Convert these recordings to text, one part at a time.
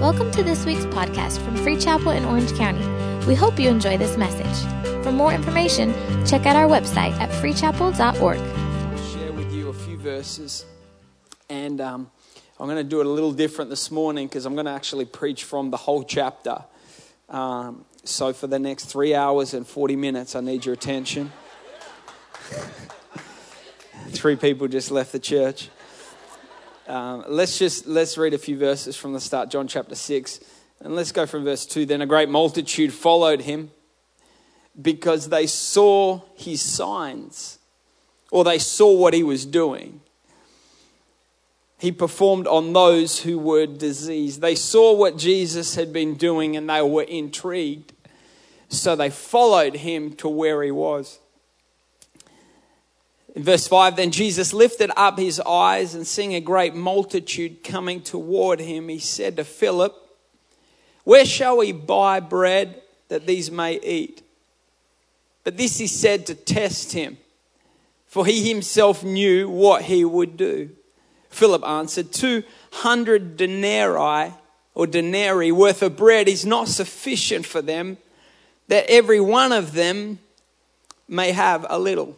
Welcome to this week's podcast from Free Chapel in Orange County. We hope you enjoy this message. For more information, check out our website at freechapel.org. I'll share with you a few verses, and um, I'm going to do it a little different this morning because I'm going to actually preach from the whole chapter. Um, so, for the next three hours and 40 minutes, I need your attention. Three people just left the church. Um, let's just let's read a few verses from the start, John chapter six, and let's go from verse two. Then a great multitude followed him because they saw his signs, or they saw what he was doing. He performed on those who were diseased. They saw what Jesus had been doing and they were intrigued. So they followed him to where he was. In verse 5, then Jesus lifted up his eyes and seeing a great multitude coming toward him, he said to Philip, Where shall we buy bread that these may eat? But this he said to test him, for he himself knew what he would do. Philip answered, 200 denarii or denarii worth of bread is not sufficient for them, that every one of them may have a little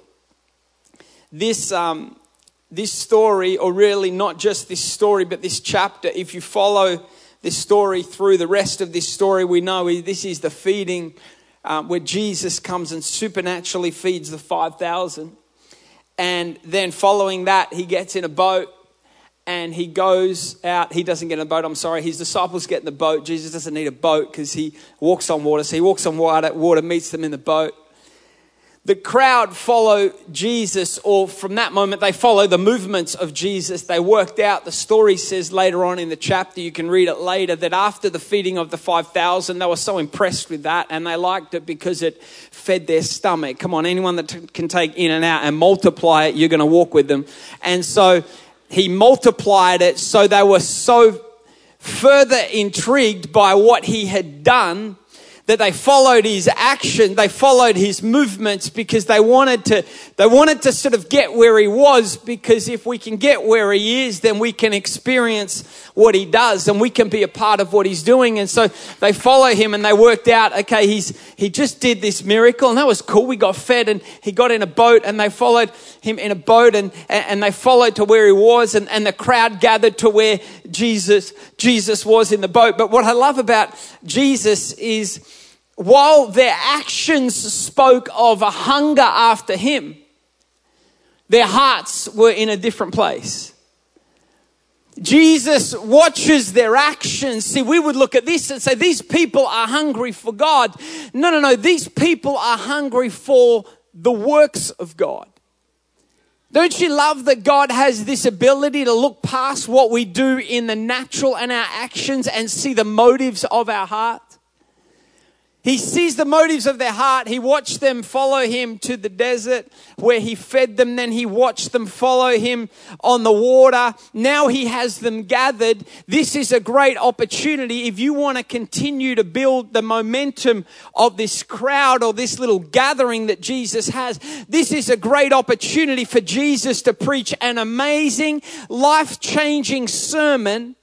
this, um, this story, or really not just this story, but this chapter, if you follow this story through the rest of this story, we know this is the feeding uh, where Jesus comes and supernaturally feeds the 5,000. And then following that, he gets in a boat and he goes out. He doesn't get in a boat, I'm sorry. His disciples get in the boat. Jesus doesn't need a boat because he walks on water. So he walks on water, water meets them in the boat the crowd follow Jesus, or from that moment, they follow the movements of Jesus. They worked out, the story says later on in the chapter, you can read it later, that after the feeding of the 5,000, they were so impressed with that and they liked it because it fed their stomach. Come on, anyone that t- can take in and out and multiply it, you're going to walk with them. And so he multiplied it so they were so further intrigued by what he had done that they followed his action, they followed his movements because they wanted to, they wanted to sort of get where he was because if we can get where he is, then we can experience what he does and we can be a part of what he's doing. And so they follow him and they worked out, okay, he's, he just did this miracle and that was cool. We got fed and he got in a boat and they followed him in a boat and, and they followed to where he was and, and the crowd gathered to where Jesus, Jesus was in the boat. But what I love about Jesus is, while their actions spoke of a hunger after him, their hearts were in a different place. Jesus watches their actions. See, we would look at this and say, these people are hungry for God. No, no, no. These people are hungry for the works of God. Don't you love that God has this ability to look past what we do in the natural and our actions and see the motives of our heart? He sees the motives of their heart. He watched them follow him to the desert where he fed them. Then he watched them follow him on the water. Now he has them gathered. This is a great opportunity if you want to continue to build the momentum of this crowd or this little gathering that Jesus has. This is a great opportunity for Jesus to preach an amazing, life changing sermon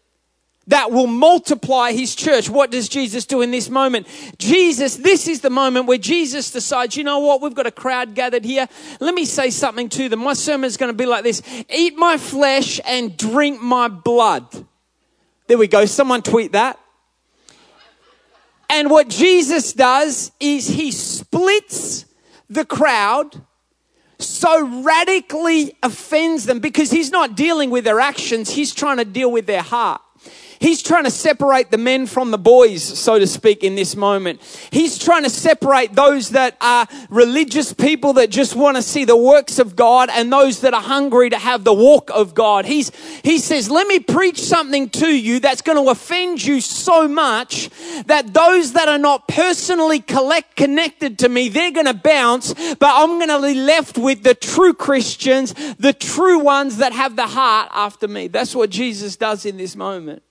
that will multiply his church. What does Jesus do in this moment? Jesus, this is the moment where Jesus decides, you know what, we've got a crowd gathered here. Let me say something to them. My sermon is going to be like this Eat my flesh and drink my blood. There we go. Someone tweet that. And what Jesus does is he splits the crowd so radically offends them because he's not dealing with their actions, he's trying to deal with their heart. He's trying to separate the men from the boys, so to speak, in this moment. He's trying to separate those that are religious people that just want to see the works of God and those that are hungry to have the walk of God. He's, he says, let me preach something to you that's going to offend you so much that those that are not personally collect, connected to me, they're going to bounce, but I'm going to be left with the true Christians, the true ones that have the heart after me. That's what Jesus does in this moment.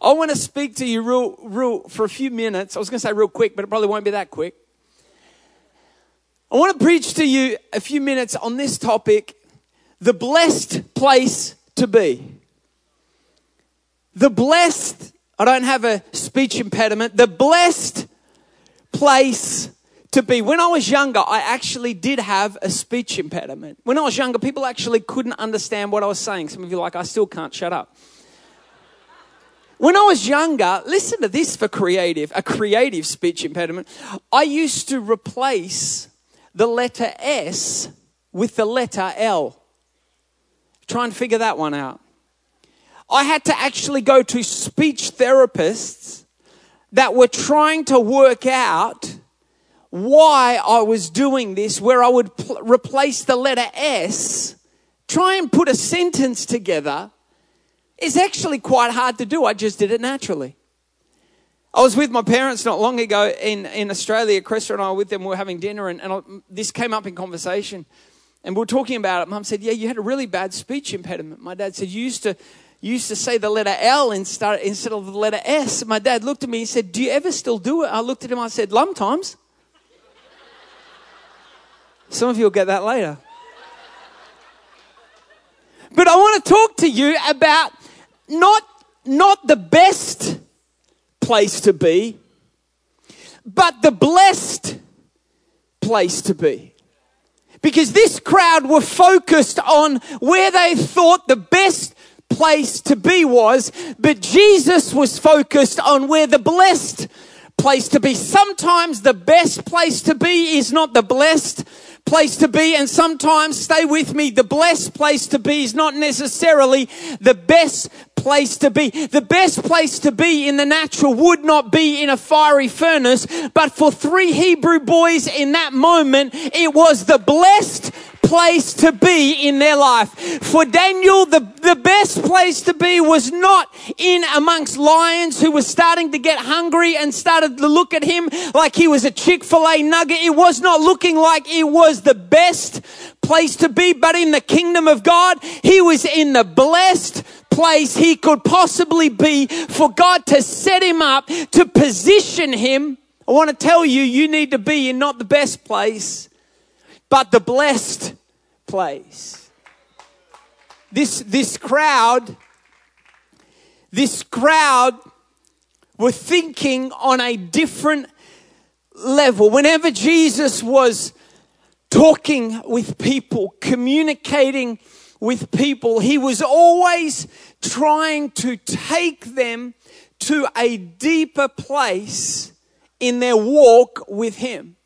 I want to speak to you real, real, for a few minutes. I was going to say real quick, but it probably won't be that quick. I want to preach to you a few minutes on this topic the blessed place to be. The blessed I don't have a speech impediment. The blessed place to be. When I was younger, I actually did have a speech impediment. When I was younger, people actually couldn't understand what I was saying. Some of you like, I still can't shut up. When I was younger, listen to this for creative, a creative speech impediment. I used to replace the letter S with the letter L. Try and figure that one out. I had to actually go to speech therapists that were trying to work out why I was doing this, where I would pl- replace the letter S, try and put a sentence together, is actually quite hard to do. I just did it naturally. I was with my parents not long ago in, in Australia. Cressa and I were with them. We were having dinner, and, and I, this came up in conversation. And we were talking about it. Mum said, Yeah, you had a really bad speech impediment. My dad said, You used to, you used to say the letter L instead, instead of the letter S. My dad looked at me and said, Do you ever still do it? I looked at him. I said, Sometimes. Some of you will get that later. But I want to talk to you about not, not the best place to be, but the blessed place to be. Because this crowd were focused on where they thought the best place to be was, but Jesus was focused on where the blessed place to be. Sometimes the best place to be is not the blessed place to be. And sometimes, stay with me, the blessed place to be is not necessarily the best place to be. The best place to be in the natural would not be in a fiery furnace, but for three Hebrew boys in that moment, it was the blessed place to be in their life. For Daniel, the, the best place to be was not in amongst lions who were starting to get hungry and started to look at him like he was a Chick-fil-A nugget. It was not looking like it was the best place to be, but in the kingdom of God, he was in the blessed place he could possibly be for God to set him up, to position him. I want to tell you, you need to be in not the best place, but the blessed place. This, this crowd, this crowd were thinking on a different level. Whenever Jesus was talking with people, communicating with people, he was always trying to take them to a deeper place in their walk with him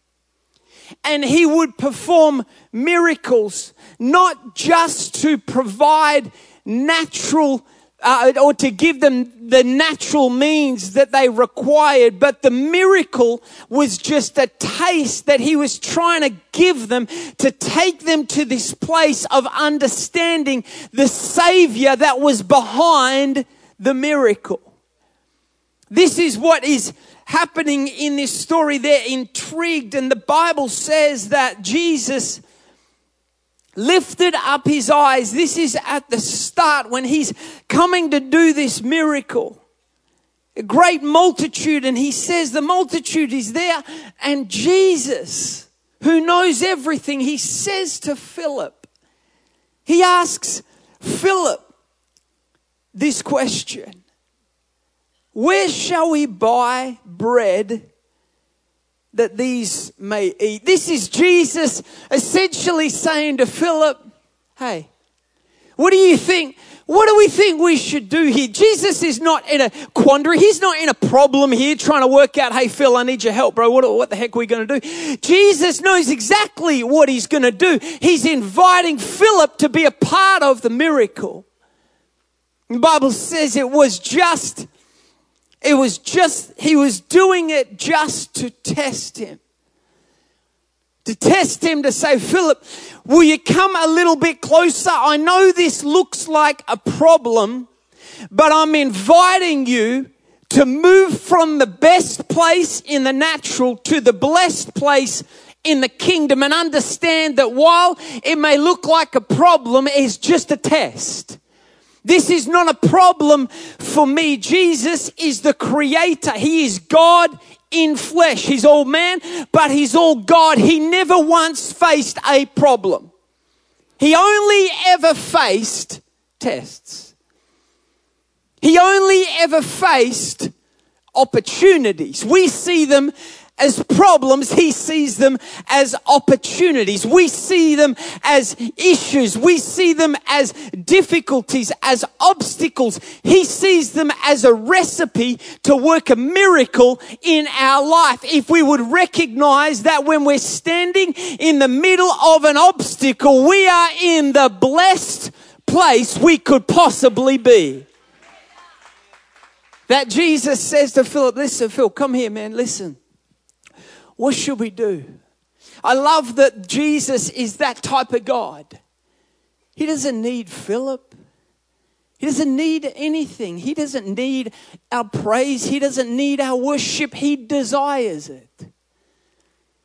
and he would perform miracles, not just to provide natural uh, or to give them the natural means that they required, but the miracle was just a taste that he was trying to give them to take them to this place of understanding the Savior that was behind the miracle. This is what is happening in this story. They're intrigued, and the Bible says that Jesus lifted up his eyes. This is at the start when he's coming to do this miracle. A great multitude, and he says the multitude is there, and Jesus, who knows everything, he says to Philip, he asks Philip this question where shall we buy bread that these may eat? This is Jesus essentially saying to Philip, Hey, what do you think? What do we think we should do here? Jesus is not in a quandary. He's not in a problem here trying to work out, hey, Phil, I need your help, bro. What, what the heck are we going to do? Jesus knows exactly what he's going to do. He's inviting Philip to be a part of the miracle. The Bible says it was just it was just, he was doing it just to test him. To test him to say, Philip, will you come a little bit closer? I know this looks like a problem, but I'm inviting you to move from the best place in the natural to the blessed place in the kingdom and understand that while it may look like a problem, it's just a test. This is not a problem for me. Jesus is the creator. He is God in flesh. He's all man, but he's all God. He never once faced a problem. He only ever faced tests. He only ever faced opportunities. We see them as problems, he sees them as opportunities. We see them as issues. We see them as difficulties, as obstacles. He sees them as a recipe to work a miracle in our life. If we would recognize that when we're standing in the middle of an obstacle, we are in the blessed place we could possibly be. That Jesus says to Philip, listen, Phil, come here, man, listen. What should we do? I love that Jesus is that type of God. He doesn't need Philip. He doesn't need anything. He doesn't need our praise. He doesn't need our worship. He desires it.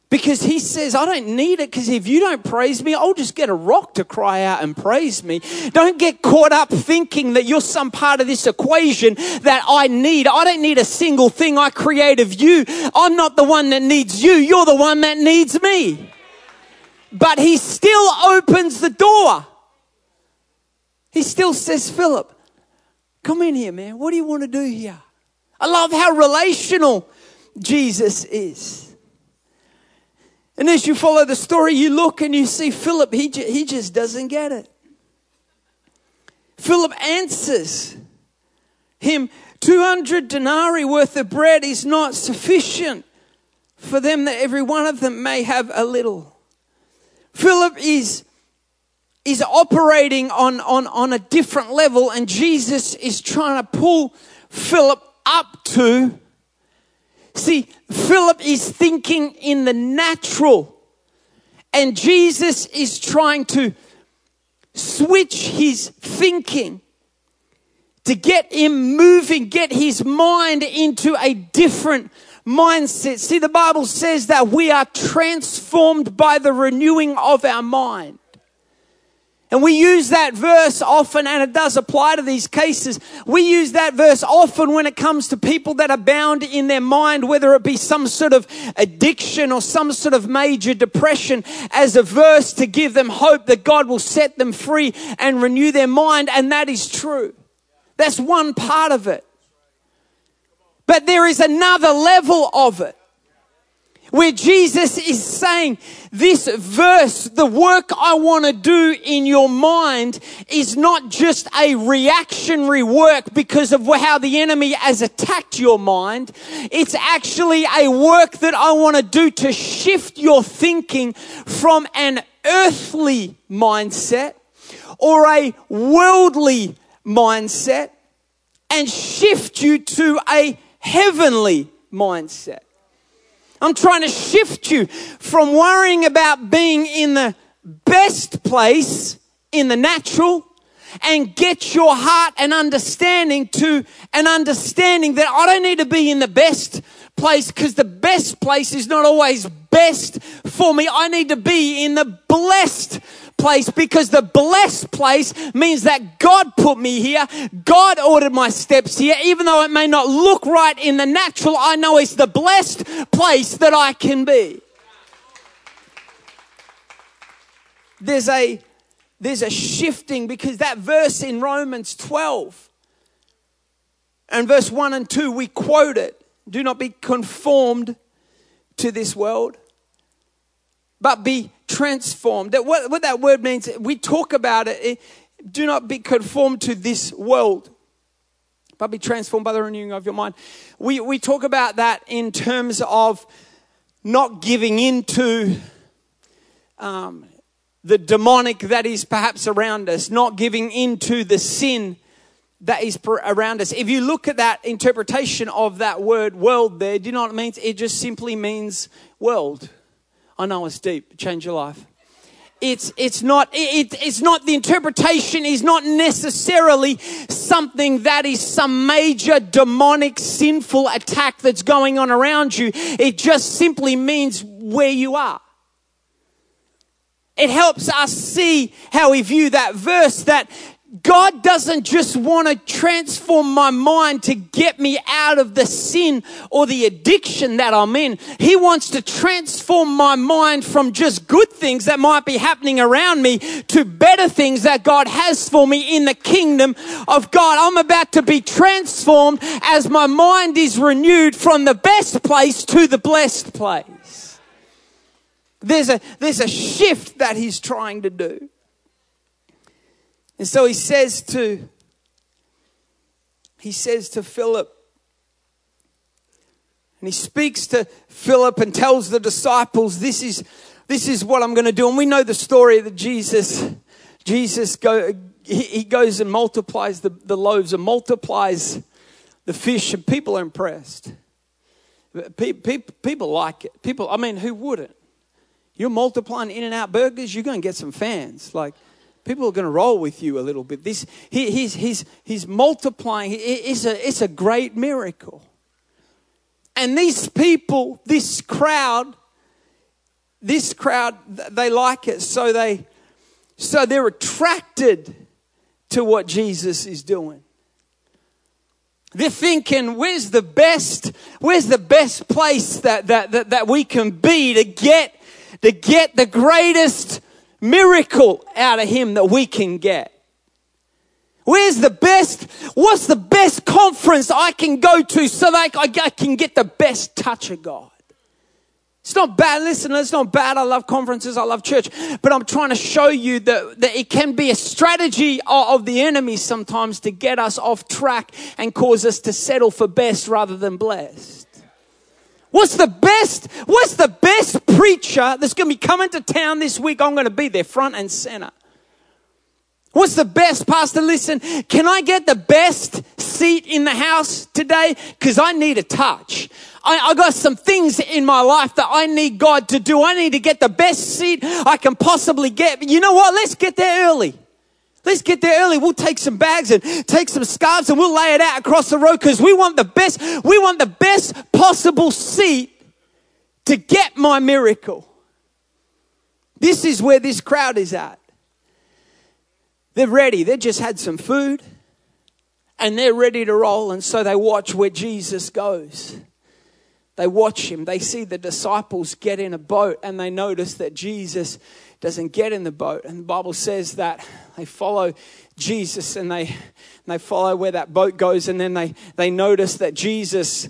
Because he says, I don't need it because if you don't praise me, I'll just get a rock to cry out and praise me. Don't get caught up thinking that you're some part of this equation that I need. I don't need a single thing I create of you. I'm not the one that needs you. You're the one that needs me. But he still opens the door. He still says, Philip, come in here, man. What do you want to do here? I love how relational Jesus is. And as you follow the story, you look and you see Philip, he, he just doesn't get it. Philip answers him 200 denarii worth of bread is not sufficient for them that every one of them may have a little. Philip is, is operating on, on, on a different level, and Jesus is trying to pull Philip up to See, Philip is thinking in the natural, and Jesus is trying to switch his thinking to get him moving, get his mind into a different mindset. See, the Bible says that we are transformed by the renewing of our mind. And we use that verse often, and it does apply to these cases. We use that verse often when it comes to people that are bound in their mind, whether it be some sort of addiction or some sort of major depression, as a verse to give them hope that God will set them free and renew their mind. And that is true. That's one part of it. But there is another level of it where Jesus is saying, this verse, the work I want to do in your mind is not just a reactionary work because of how the enemy has attacked your mind. It's actually a work that I want to do to shift your thinking from an earthly mindset or a worldly mindset and shift you to a heavenly mindset. I'm trying to shift you from worrying about being in the best place in the natural and get your heart and understanding to an understanding that I don't need to be in the best place because the best place is not always best for me. I need to be in the blessed place because the blessed place means that God put me here. God ordered my steps here. Even though it may not look right in the natural, I know it's the blessed place that I can be. There's a there's a shifting because that verse in Romans 12 and verse 1 and 2 we quote it. Do not be conformed to this world, but be transformed. That what, what that word means, we talk about it, it, do not be conformed to this world, but be transformed by the renewing of your mind. We, we talk about that in terms of not giving into um, the demonic that is perhaps around us, not giving into the sin that is around us. If you look at that interpretation of that word world there, do you know what it means? It just simply means world. I know it's deep. Change your life. It's, it's not, it, it's not, the interpretation is not necessarily something that is some major demonic sinful attack that's going on around you. It just simply means where you are. It helps us see how we view that verse that God doesn't just want to transform my mind to get me out of the sin or the addiction that I'm in. He wants to transform my mind from just good things that might be happening around me to better things that God has for me in the kingdom of God. I'm about to be transformed as my mind is renewed from the best place to the blessed place. There's a, there's a shift that he's trying to do. And so he says to he says to Philip and he speaks to Philip and tells the disciples this is this is what I'm going to do. And we know the story that Jesus Jesus go he goes and multiplies the, the loaves and multiplies the fish and people are impressed. People, people like it. People I mean who wouldn't? You're multiplying In-N-Out burgers you're going to get some fans. Like people are going to roll with you a little bit. This, he, he's, he's, he's multiplying. It's a, it's a great miracle. And these people, this crowd, this crowd, they like it. So they, so they're attracted to what Jesus is doing. They're thinking, where's the best, where's the best place that, that, that, that we can be to get, to get the greatest miracle out of him that we can get? Where's the best? What's the best conference I can go to so that I can get the best touch of God? It's not bad. Listen, it's not bad. I love conferences. I love church. But I'm trying to show you that, that it can be a strategy of the enemy sometimes to get us off track and cause us to settle for best rather than blessed. What's the best, what's the best preacher that's going to be coming to town this week? I'm going to be there front and center. What's the best, Pastor? Listen, can I get the best seat in the house today? Because I need a touch. I, I, got some things in my life that I need God to do. I need to get the best seat I can possibly get. But you know what? Let's get there early. Let's get there early. We'll take some bags and take some scarves and we'll lay it out across the road because we want the best, we want the best possible seat to get my miracle. This is where this crowd is at. They're ready. They just had some food and they're ready to roll. And so they watch where Jesus goes. They watch him. They see the disciples get in a boat and they notice that Jesus doesn't get in the boat. And the Bible says that they follow Jesus and they, and they follow where that boat goes. And then they, they notice that Jesus,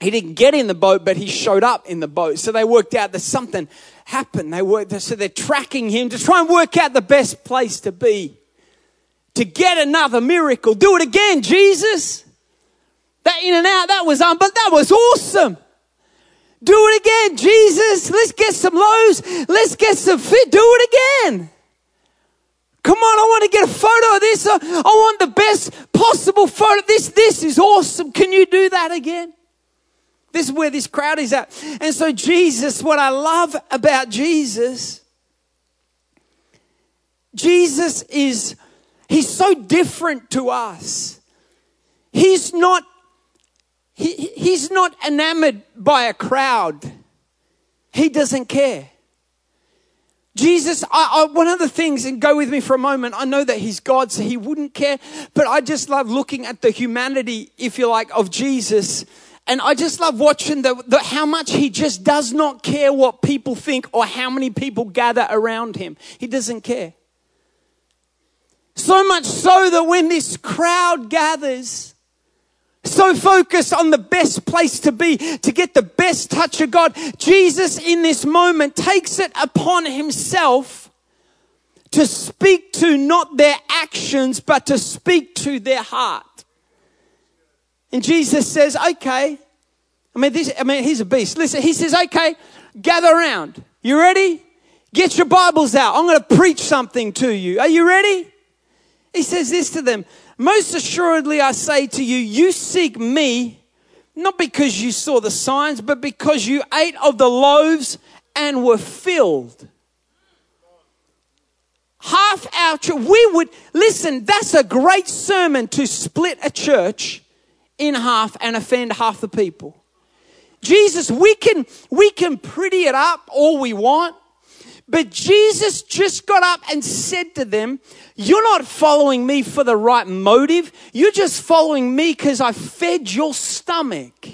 he didn't get in the boat, but he showed up in the boat. So they worked out that something happened. They worked, so they're tracking him to try and work out the best place to be. To get another miracle. Do it again, Jesus. That In-N-Out, that was um, but that was awesome. Do it again, Jesus. Let's get some lows. Let's get some fit. Do it again. Come on, I want to get a photo of this. I want the best possible photo. This, this is awesome. Can you do that again? This is where this crowd is at. And so, Jesus, what I love about Jesus, Jesus is, he's so different to us. He's not he, he's not enamored by a crowd. He doesn't care. Jesus, I, I, one of the things, and go with me for a moment, I know that he's God, so he wouldn't care, but I just love looking at the humanity, if you like, of Jesus. And I just love watching the, the, how much he just does not care what people think or how many people gather around him. He doesn't care. So much so that when this crowd gathers, so focused on the best place to be, to get the best touch of God. Jesus, in this moment, takes it upon himself to speak to not their actions, but to speak to their heart. And Jesus says, okay. I mean, this, I mean, he's a beast. Listen, he says, okay, gather around. You ready? Get your Bibles out. I'm going to preach something to you. Are you ready? He says this to them most assuredly, I say to you, you seek me not because you saw the signs, but because you ate of the loaves and were filled. Half our church, we would, listen, that's a great sermon to split a church in half and offend half the people. Jesus, we can, we can pretty it up all we want. But Jesus just got up and said to them, You're not following me for the right motive. You're just following me because I fed your stomach.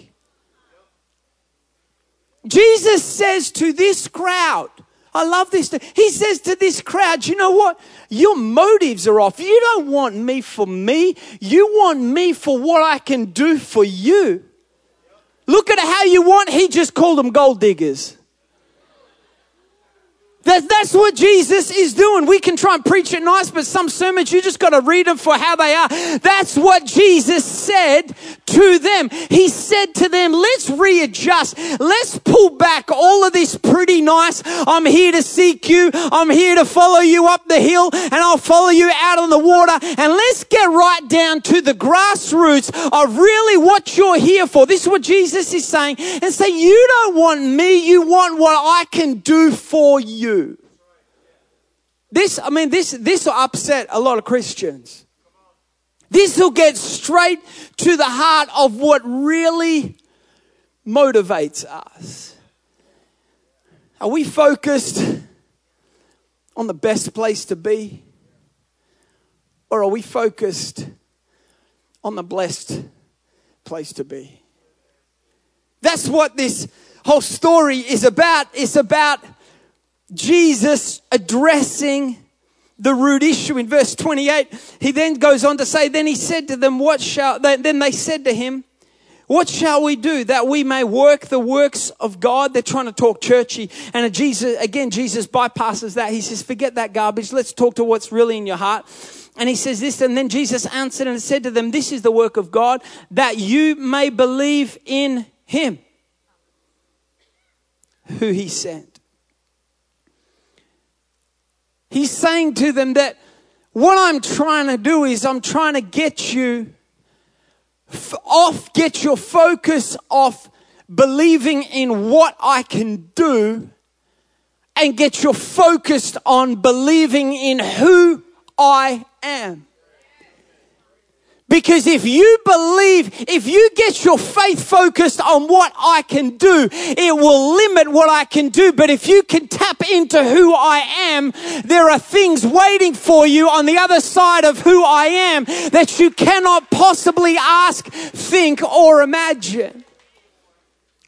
Jesus says to this crowd, I love this. He says to this crowd, you know what? Your motives are off. You don't want me for me. You want me for what I can do for you. Look at how you want. He just called them gold diggers. That, that's what Jesus is doing. We can try and preach it nice, but some sermons you just got to read them for how they are. That's what Jesus said to them. He said to them, let's readjust. Let's pull back all of this pretty nice. I'm here to seek you. I'm here to follow you up the hill and I'll follow you out on the water. And let's get right down to the grassroots of really what you're here for. This is what Jesus is saying and say, you don't want me. You want what I can do for you. This, I mean, this, this upset a lot of Christians. This will get straight to the heart of what really motivates us. Are we focused on the best place to be? Or are we focused on the blessed place to be? That's what this whole story is about. It's about Jesus addressing the root issue in verse 28. He then goes on to say, Then he said to them, What shall, then they said to him, what shall we do that we may work the works of God? They're trying to talk churchy. And Jesus, again, Jesus bypasses that. He says, forget that garbage. Let's talk to what's really in your heart. And he says this, and then Jesus answered and said to them, this is the work of God, that you may believe in him who he sent. He's saying to them that what I'm trying to do is I'm trying to get you off, get your focus off believing in what I can do and get your focused on believing in who I am. Because if you believe, if you get your faith focused on what I can do, it will limit what I can do. But if you can tap into who I am, there are things waiting for you on the other side of who I am that you cannot possibly ask, think, or imagine.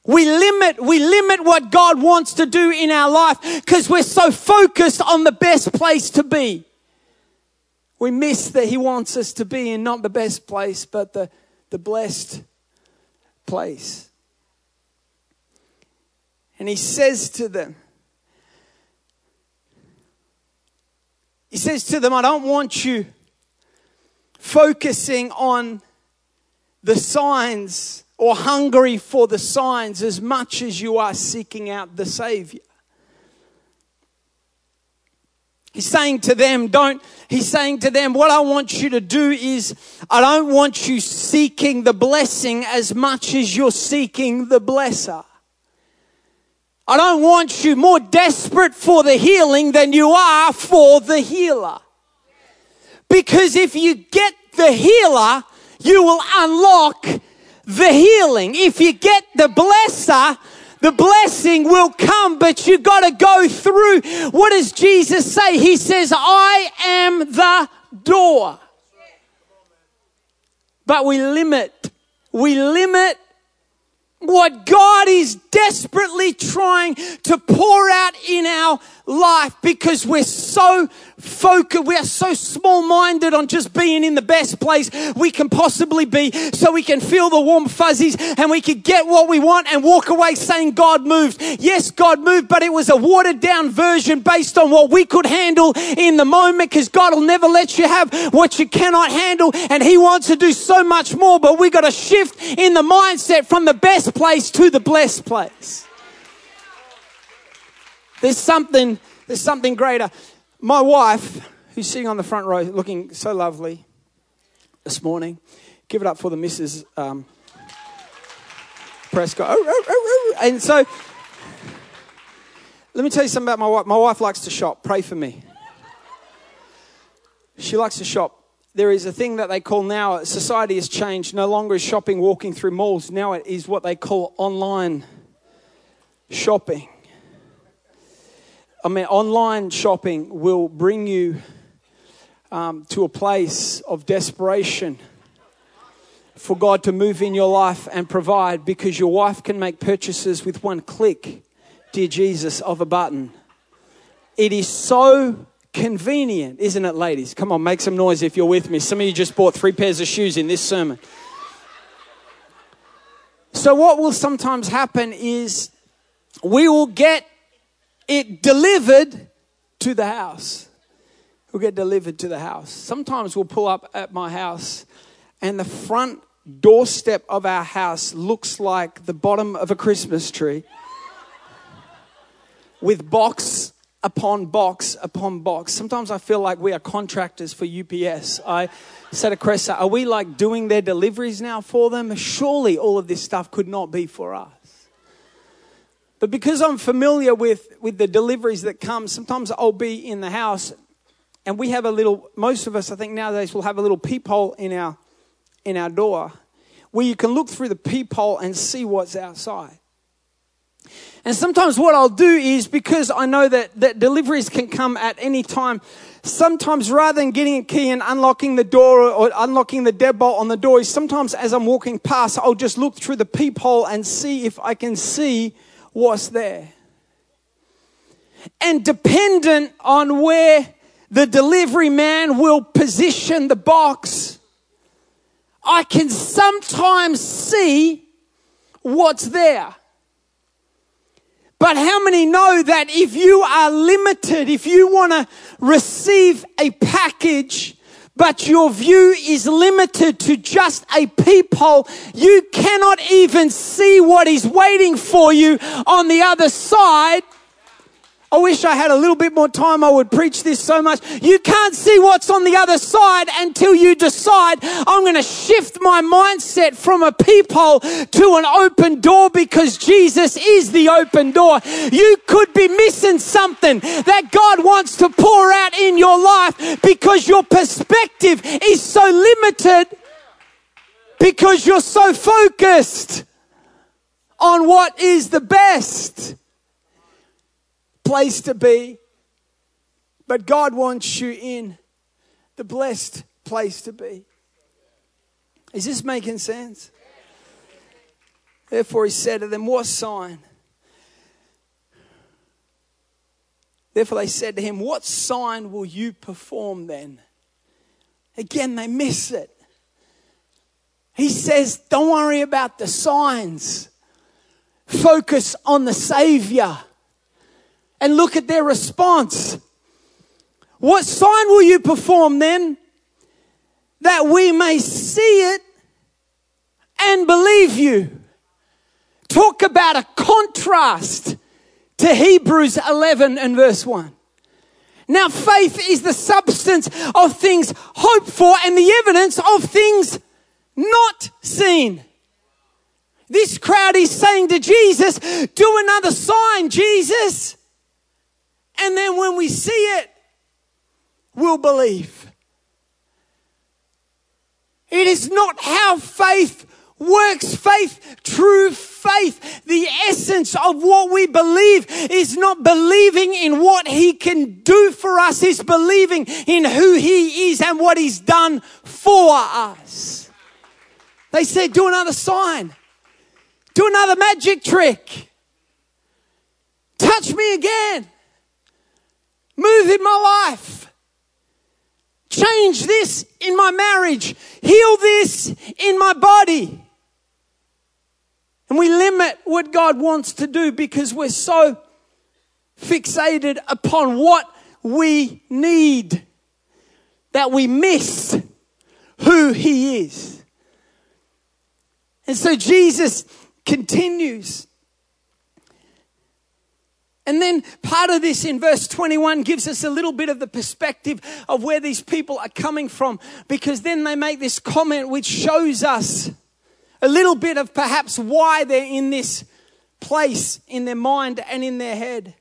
We limit, we limit what God wants to do in our life because we're so focused on the best place to be we miss that He wants us to be in not the best place, but the, the blessed place. And He says to them, He says to them, I don't want you focusing on the signs or hungry for the signs as much as you are seeking out the Savior. He's saying to them, don't, he's saying to them, what I want you to do is, I don't want you seeking the blessing as much as you're seeking the blesser. I don't want you more desperate for the healing than you are for the healer. Because if you get the healer, you will unlock the healing. If you get the blesser, the blessing will come, but you got to go through. What does Jesus say? He says, I am the door. But we limit, we limit what God is desperately trying to pour out in our life because we're so focused, we are so small minded on just being in the best place we can possibly be so we can feel the warm fuzzies and we can get what we want and walk away saying God moved. Yes, God moved, but it was a watered down version based on what we could handle in the moment because God will never let you have what you cannot handle and He wants to do so much more, but we got to shift in the mindset from the best place to the blessed place. There's something, there's something greater. My wife, who's sitting on the front row looking so lovely this morning, give it up for the Mrs. Um, Prescott. Oh, oh, oh, and so, let me tell you something about my wife. My wife likes to shop. Pray for me. She likes to shop. There is a thing that they call now, society has changed. No longer is shopping walking through malls. Now it is what they call online shopping. I mean, online shopping will bring you um, to a place of desperation for God to move in your life and provide because your wife can make purchases with one click, dear Jesus, of a button. It is so convenient, isn't it, ladies? Come on, make some noise if you're with me. Some of you just bought three pairs of shoes in this sermon. So, what will sometimes happen is we will get it delivered to the house. We'll get delivered to the house. Sometimes we'll pull up at my house, and the front doorstep of our house looks like the bottom of a Christmas tree with box upon box upon box. Sometimes I feel like we are contractors for UPS. I said to Cressa, are we like doing their deliveries now for them? Surely all of this stuff could not be for us. But because I'm familiar with, with the deliveries that come, sometimes I'll be in the house and we have a little, most of us, I think nowadays, will have a little peephole in our, in our door where you can look through the peephole and see what's outside. And sometimes what I'll do is because I know that, that deliveries can come at any time, sometimes rather than getting a key and unlocking the door or unlocking the deadbolt on the door, sometimes as I'm walking past, I'll just look through the peephole and see if I can see was there. And dependent on where the delivery man will position the box, I can sometimes see what's there. But how many know that if you are limited, if you want to receive a package, but your view is limited to just a peephole. You cannot even see what is waiting for you on the other side I wish I had a little bit more time. I would preach this so much. You can't see what's on the other side until you decide I'm going to shift my mindset from a peephole to an open door because Jesus is the open door. You could be missing something that God wants to pour out in your life because your perspective is so limited because you're so focused on what is the best place to be. But God wants you in the blessed place to be. Is this making sense? Therefore, he said to them, What sign? Therefore, they said to him, What sign will you perform then? Again, they miss it. He says, Don't worry about the signs, focus on the Savior and look at their response. What sign will you perform then that we may see it and believe you? Talk about a contrast to Hebrews 11 and verse 1. Now, faith is the substance of things hoped for and the evidence of things not seen. This crowd is saying to Jesus, Do another sign, Jesus. And then when we see it, we'll believe. It is not how faith works. Faith, true faith, the essence of what we believe is not believing in what He can do for us, it's believing in who He is and what He's done for us. They said, Do another sign, do another magic trick, touch me again. Move in my life. Change this in my marriage. Heal this in my body. And we limit what God wants to do because we're so fixated upon what we need that we miss who He is. And so Jesus continues and then part of this in verse 21 gives us a little bit of the perspective of where these people are coming from because then they make this comment which shows us a little bit of perhaps why they're in this place in their mind and in their head.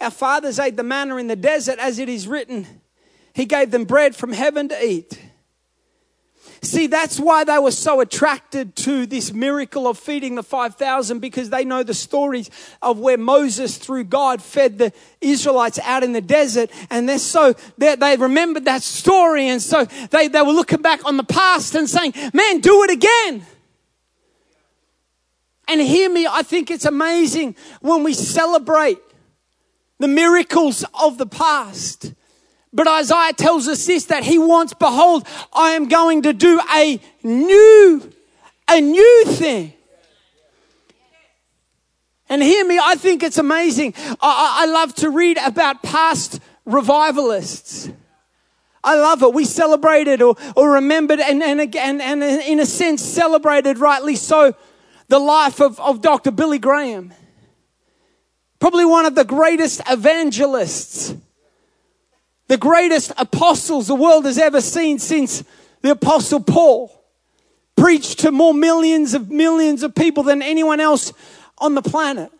Our fathers ate the manna in the desert as it is written. He gave them bread from heaven to eat. See, that's why they were so attracted to this miracle of feeding the 5,000 because they know the stories of where Moses, through God, fed the Israelites out in the desert. And they're so, they they remembered that story. And so they, they were looking back on the past and saying, man, do it again. And hear me, I think it's amazing when we celebrate the miracles of the past but Isaiah tells us this that he wants, behold, I am going to do a new, a new thing. And hear me, I think it's amazing. I, I love to read about past revivalists. I love it. We celebrated or, or remembered and, and, and, and in a sense celebrated rightly so the life of, of Dr. Billy Graham. Probably one of the greatest evangelists the greatest apostles the world has ever seen since the apostle Paul preached to more millions of millions of people than anyone else on the planet.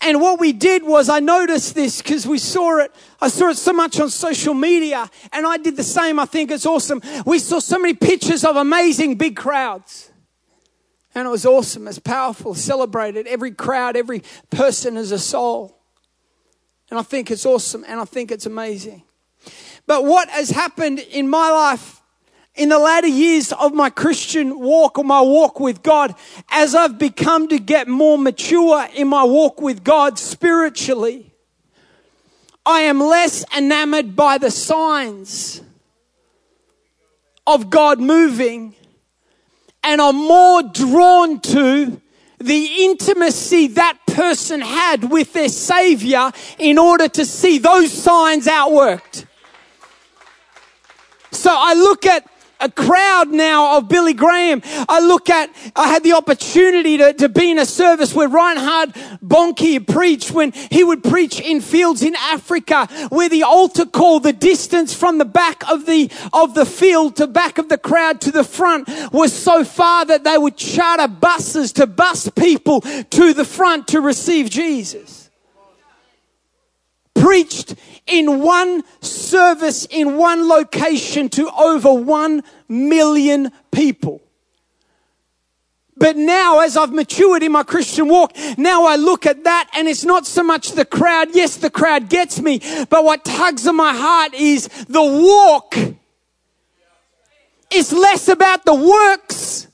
And what we did was I noticed this because we saw it. I saw it so much on social media and I did the same. I think it's awesome. We saw so many pictures of amazing big crowds. And it was awesome. It's powerful. Celebrated. Every crowd, every person is a soul. And I think it's awesome and I think it's amazing. But what has happened in my life in the latter years of my Christian walk or my walk with God, as I've become to get more mature in my walk with God spiritually, I am less enamored by the signs of God moving and I'm more drawn to the intimacy that person had with their Savior in order to see those signs outworked. So I look at a crowd now of Billy Graham. I look at, I had the opportunity to, to be in a service where Reinhard Bonnke preached when he would preach in fields in Africa where the altar call, the distance from the back of the, of the field to back of the crowd to the front was so far that they would charter buses to bus people to the front to receive Jesus preached in one service in one location to over one million people. But now, as I've matured in my Christian walk, now I look at that and it's not so much the crowd. Yes, the crowd gets me, but what tugs at my heart is the walk. It's less about the works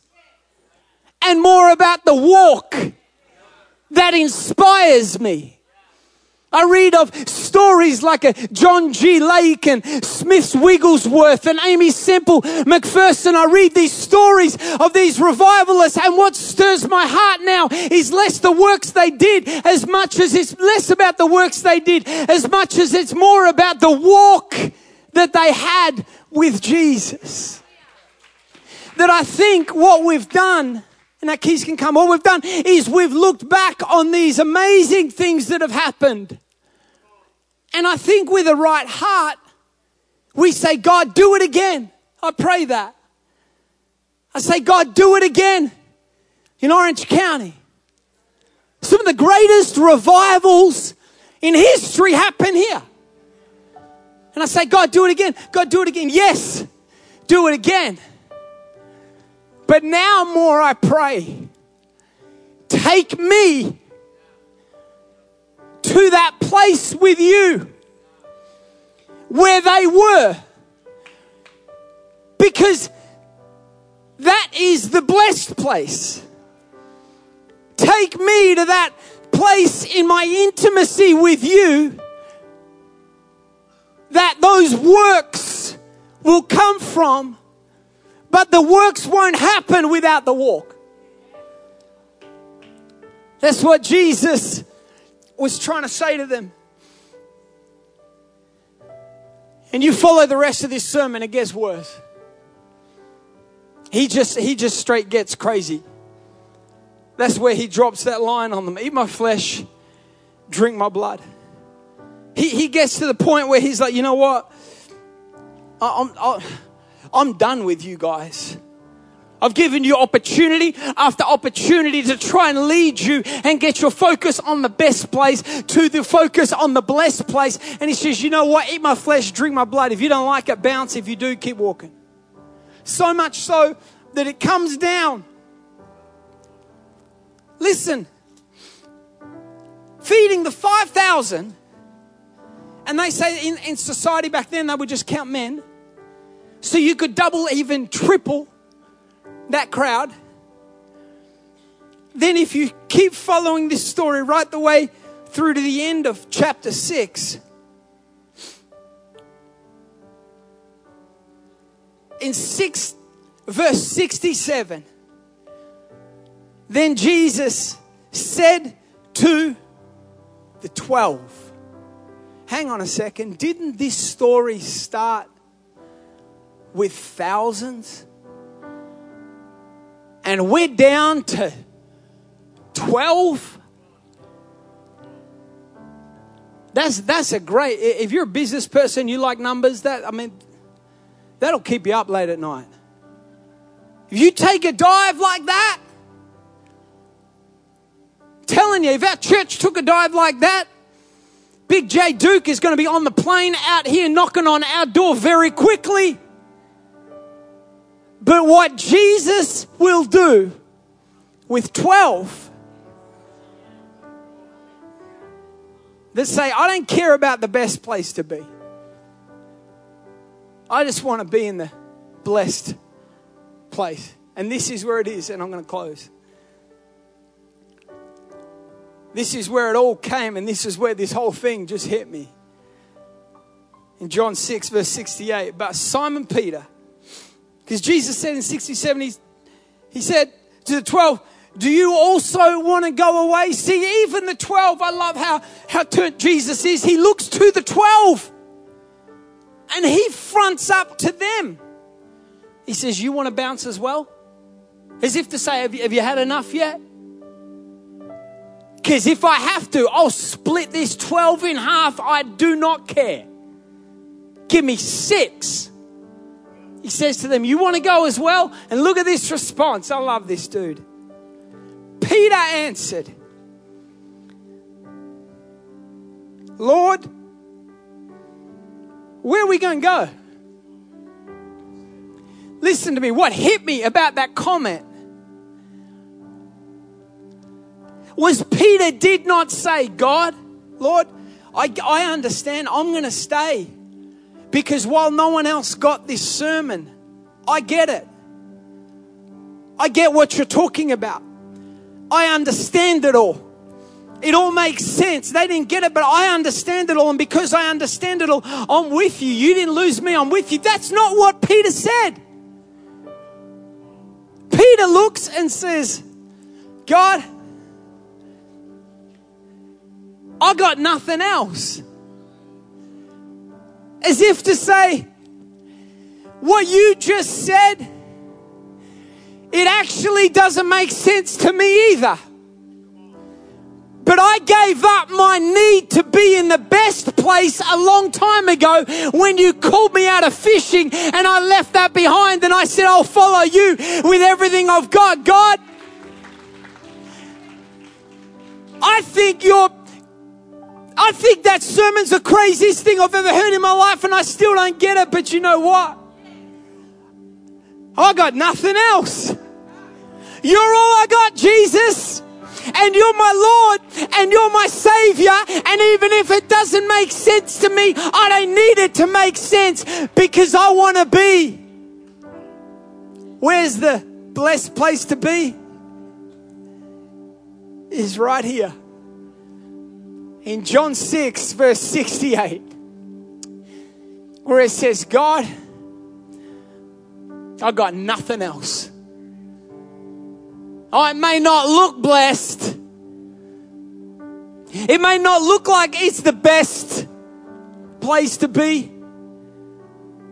and more about the walk that inspires me. I read of stories like a John G. Lake and Smith Wigglesworth and Aimee Semple McPherson. I read these stories of these revivalists and what stirs my heart now is less the works they did as much as it's less about the works they did as much as it's more about the walk that they had with Jesus. That I think what we've done and that keys can come. All we've done is we've looked back on these amazing things that have happened. And I think with a right heart, we say, God, do it again. I pray that. I say, God, do it again in Orange County. Some of the greatest revivals in history happen here. And I say, God, do it again. God, do it again. Yes, do it again. But now more I pray, take me to that place with you where they were. Because that is the blessed place. Take me to that place in my intimacy with you that those works will come from but the works won't happen without the walk. That's what Jesus was trying to say to them. And you follow the rest of this sermon, it gets worse. He just he just straight gets crazy. That's where he drops that line on them. Eat my flesh, drink my blood. He, he gets to the point where he's like, you know what? I, I'm, I, I'm done with you guys. I've given you opportunity after opportunity to try and lead you and get your focus on the best place to the focus on the blessed place. And he says, you know what? Eat my flesh, drink my blood. If you don't like it, bounce. If you do, keep walking. So much so that it comes down. Listen, feeding the 5,000, and they say in, in society back then they would just count men. So you could double, even triple that crowd. Then, if you keep following this story right the way through to the end of chapter 6, in 6 verse 67 then Jesus said to the 12 hang on a second didn't this story start with thousands. And we're down to 12 that's that's a great if you're a business person you like numbers that i mean that'll keep you up late at night. If you take a dive like that telling you if our church took a dive like that big j duke is going to be on the plane out here knocking on our door very quickly but what jesus will do with 12 that say, I don't care about the best place to be. I just want to be in the blessed place. And this is where it is, and I'm going to close. This is where it all came, and this is where this whole thing just hit me. In John 6, verse 68, about Simon Peter. Because Jesus said in 67, he, he said to the 12, do you also want to go away? See, even the 12, I love how, how turned Jesus is. He looks to the 12 and he fronts up to them. He says, You want to bounce as well? As if to say, Have you, have you had enough yet? Because if I have to, I'll split this 12 in half. I do not care. Give me six. He says to them, You want to go as well? And look at this response. I love this dude. Peter answered, Lord, where are we going to go? Listen to me. What hit me about that comment was Peter did not say, God, Lord, I, I understand. I'm going to stay. Because while no one else got this sermon, I get it. I get what you're talking about. I understand it all. It all makes sense. They didn't get it, but I understand it all. And because I understand it all, I'm with you. You didn't lose me, I'm with you. That's not what Peter said. Peter looks and says, God, I got nothing else. As if to say, what you just said it actually doesn't make sense to me either. But I gave up my need to be in the best place a long time ago when you called me out of fishing and I left that behind and I said, I'll follow you with everything I've got. God, I think you're I think that sermon's the craziest thing I've ever heard in my life, and I still don't get it. But you know what? I got nothing else. You're all I got, Jesus. And you're my Lord and you're my Savior. And even if it doesn't make sense to me, I don't need it to make sense because I want to be. Where's the blessed place to be? Is right here. In John 6, verse 68, where it says, God, I got nothing else. Oh, I may not look blessed. It may not look like it's the best place to be.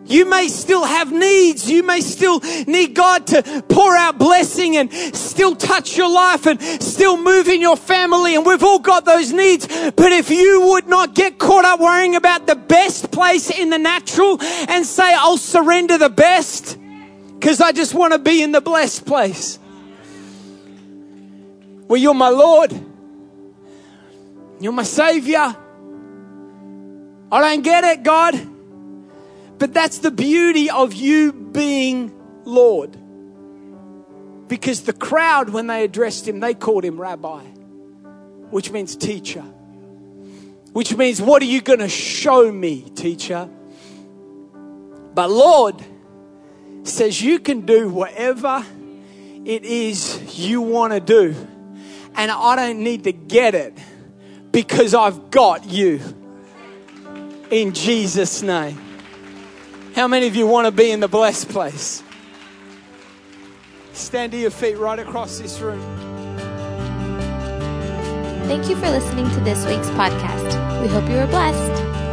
You may still have needs. You may still need God to pour out blessing and still touch your life and still move in your family. And we've all got those needs. But if you would not get caught up worrying about the best place in the natural and say, I'll surrender the best because I just want to be in the blessed place. Well, you're my Lord. You're my Savior. I don't get it, God. But that's the beauty of you being Lord. Because the crowd, when they addressed him, they called him rabbi, which means teacher. Which means, what are you going to show me, teacher? But Lord says, you can do whatever it is you want to do. And I don't need to get it because I've got you. In Jesus' name. How many of you want to be in the blessed place? Stand to your feet right across this room. Thank you for listening to this week's podcast. We hope you were blessed.